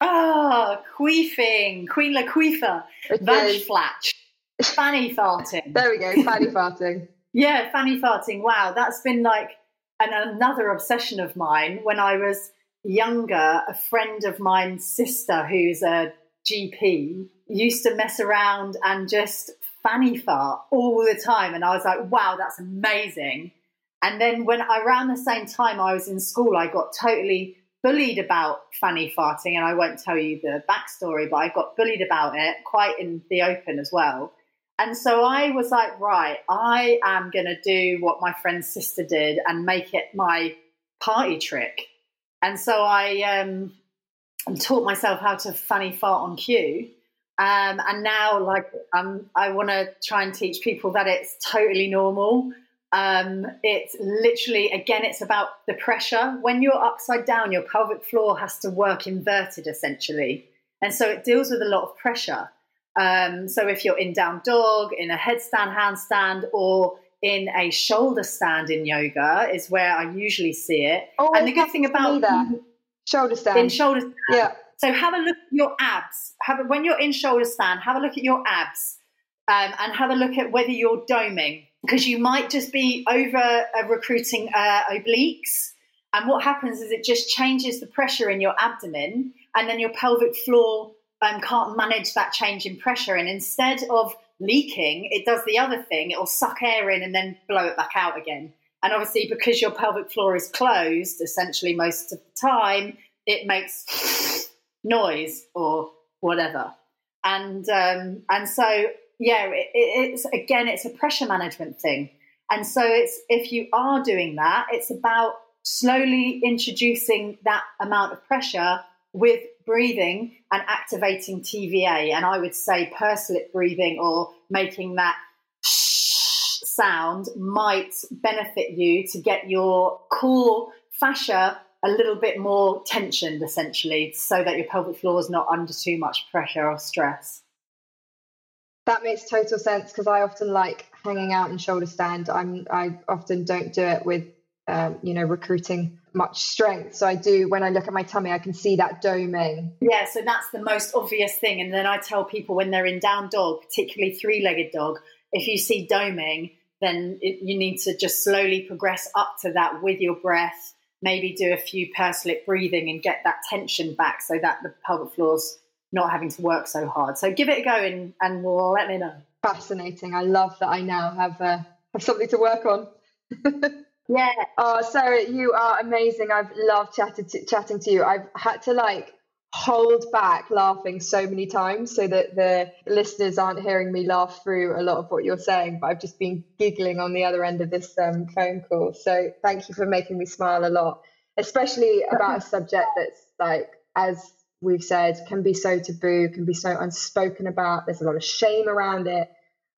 Ah, oh, queefing, Queen Laquifa, Vag flatch, fanny farting. there we go, fanny farting. yeah, fanny farting. Wow, that's been like an, another obsession of mine. When I was younger, a friend of mine's sister, who's a GP, used to mess around and just fanny fart all the time. And I was like, wow, that's amazing. And then when around the same time I was in school, I got totally bullied about fanny farting, and I won't tell you the backstory, but I got bullied about it quite in the open as well. And so I was like, right, I am going to do what my friend's sister did and make it my party trick. And so I um, taught myself how to fanny fart on cue. Um, and now, like, um, I want to try and teach people that it's totally normal um, it's literally, again, it's about the pressure. When you're upside down, your pelvic floor has to work inverted essentially. And so it deals with a lot of pressure. Um, so if you're in down dog, in a headstand, handstand, or in a shoulder stand in yoga, is where I usually see it. Oh, and the good thing about that. shoulder stand. In shoulder stand. Yeah. So have a look at your abs. Have a, when you're in shoulder stand, have a look at your abs um, and have a look at whether you're doming because you might just be over uh, recruiting uh, obliques. And what happens is it just changes the pressure in your abdomen, and then your pelvic floor um, can't manage that change in pressure. And instead of leaking, it does the other thing it'll suck air in and then blow it back out again. And obviously, because your pelvic floor is closed essentially most of the time, it makes noise or whatever. And um, and so yeah, it, it's again, it's a pressure management thing. And so it's if you are doing that, it's about slowly introducing that amount of pressure with breathing and activating TVA. And I would say pursed lip breathing or making that sound might benefit you to get your core fascia a little bit more tensioned, essentially, so that your pelvic floor is not under too much pressure or stress. That makes total sense because I often like hanging out in shoulder stand. I'm I often don't do it with um, you know recruiting much strength. So I do when I look at my tummy, I can see that doming. Yeah, so that's the most obvious thing. And then I tell people when they're in down dog, particularly three-legged dog, if you see doming, then it, you need to just slowly progress up to that with your breath. Maybe do a few pursed lip breathing and get that tension back so that the pelvic floor's not having to work so hard. So give it a go and, and let me know. Fascinating. I love that I now have uh, have something to work on. yeah. Oh, Sarah, you are amazing. I've loved chatting to, chatting to you. I've had to like hold back laughing so many times so that the listeners aren't hearing me laugh through a lot of what you're saying, but I've just been giggling on the other end of this um, phone call. So thank you for making me smile a lot, especially about a subject that's like as we've said can be so taboo, can be so unspoken about. There's a lot of shame around it.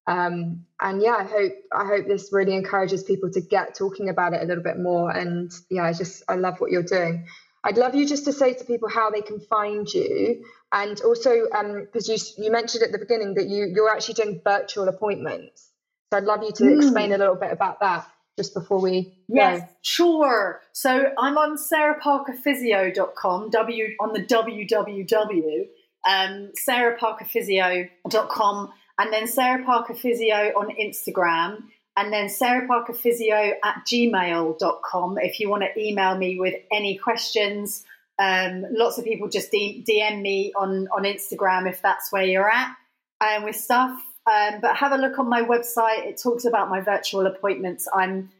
Um, and yeah, I hope I hope this really encourages people to get talking about it a little bit more. And yeah, I just I love what you're doing. I'd love you just to say to people how they can find you, and also because um, you you mentioned at the beginning that you you're actually doing virtual appointments. So I'd love you to mm. explain a little bit about that just before we yes sure so i'm on sarahparkerphysio.com w on the www um, sarahparkerphysio.com and then sarah parker physio on instagram and then Sarah Parker Physio at gmail.com if you want to email me with any questions. Um, lots of people just DM me on, on Instagram if that's where you're at um, with stuff. Um, but have a look on my website. It talks about my virtual appointments. I'm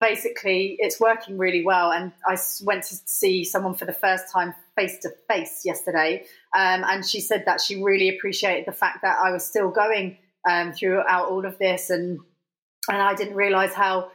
basically, it's working really well. And I went to see someone for the first time face to face yesterday. Um, and she said that she really appreciated the fact that I was still going um, throughout all of this and and I didn't realize how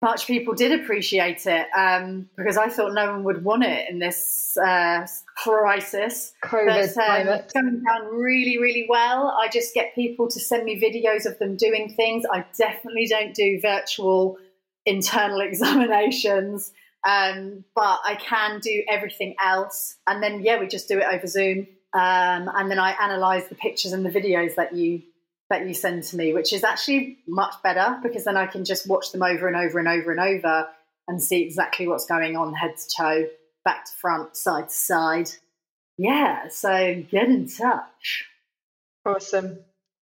much people did appreciate it um, because I thought no one would want it in this uh, crisis. COVID but, um, It's coming down really, really well. I just get people to send me videos of them doing things. I definitely don't do virtual internal examinations, um, but I can do everything else. And then, yeah, we just do it over Zoom. Um, and then I analyze the pictures and the videos that you that you send to me, which is actually much better because then I can just watch them over and over and over and over and see exactly what's going on head to toe, back to front, side to side. Yeah, so get in touch. Awesome.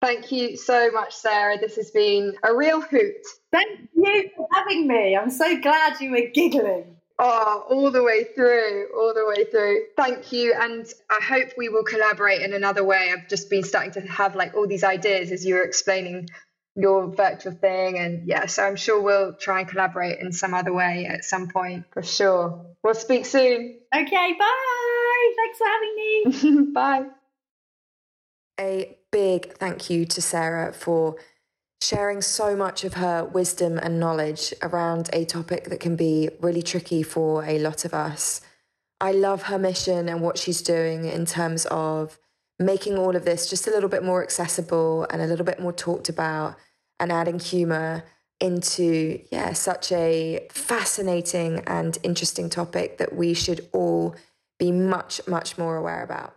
Thank you so much, Sarah. This has been a real hoot. Thank you for having me. I'm so glad you were giggling. Oh, all the way through, all the way through. Thank you. And I hope we will collaborate in another way. I've just been starting to have like all these ideas as you were explaining your virtual thing. And yeah, so I'm sure we'll try and collaborate in some other way at some point for sure. We'll speak soon. Okay, bye. Thanks for having me. bye. A big thank you to Sarah for sharing so much of her wisdom and knowledge around a topic that can be really tricky for a lot of us. I love her mission and what she's doing in terms of making all of this just a little bit more accessible and a little bit more talked about and adding humor into yeah such a fascinating and interesting topic that we should all be much much more aware about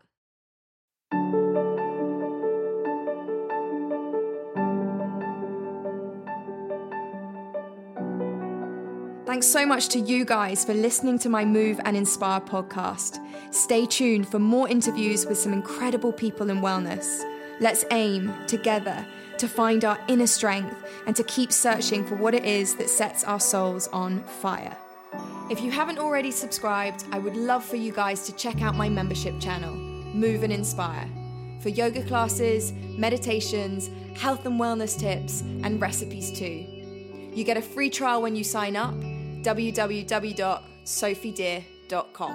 Thanks so much to you guys for listening to my Move and Inspire podcast. Stay tuned for more interviews with some incredible people in wellness. Let's aim together to find our inner strength and to keep searching for what it is that sets our souls on fire. If you haven't already subscribed, I would love for you guys to check out my membership channel, Move and Inspire, for yoga classes, meditations, health and wellness tips, and recipes too. You get a free trial when you sign up www.sophiedear.com.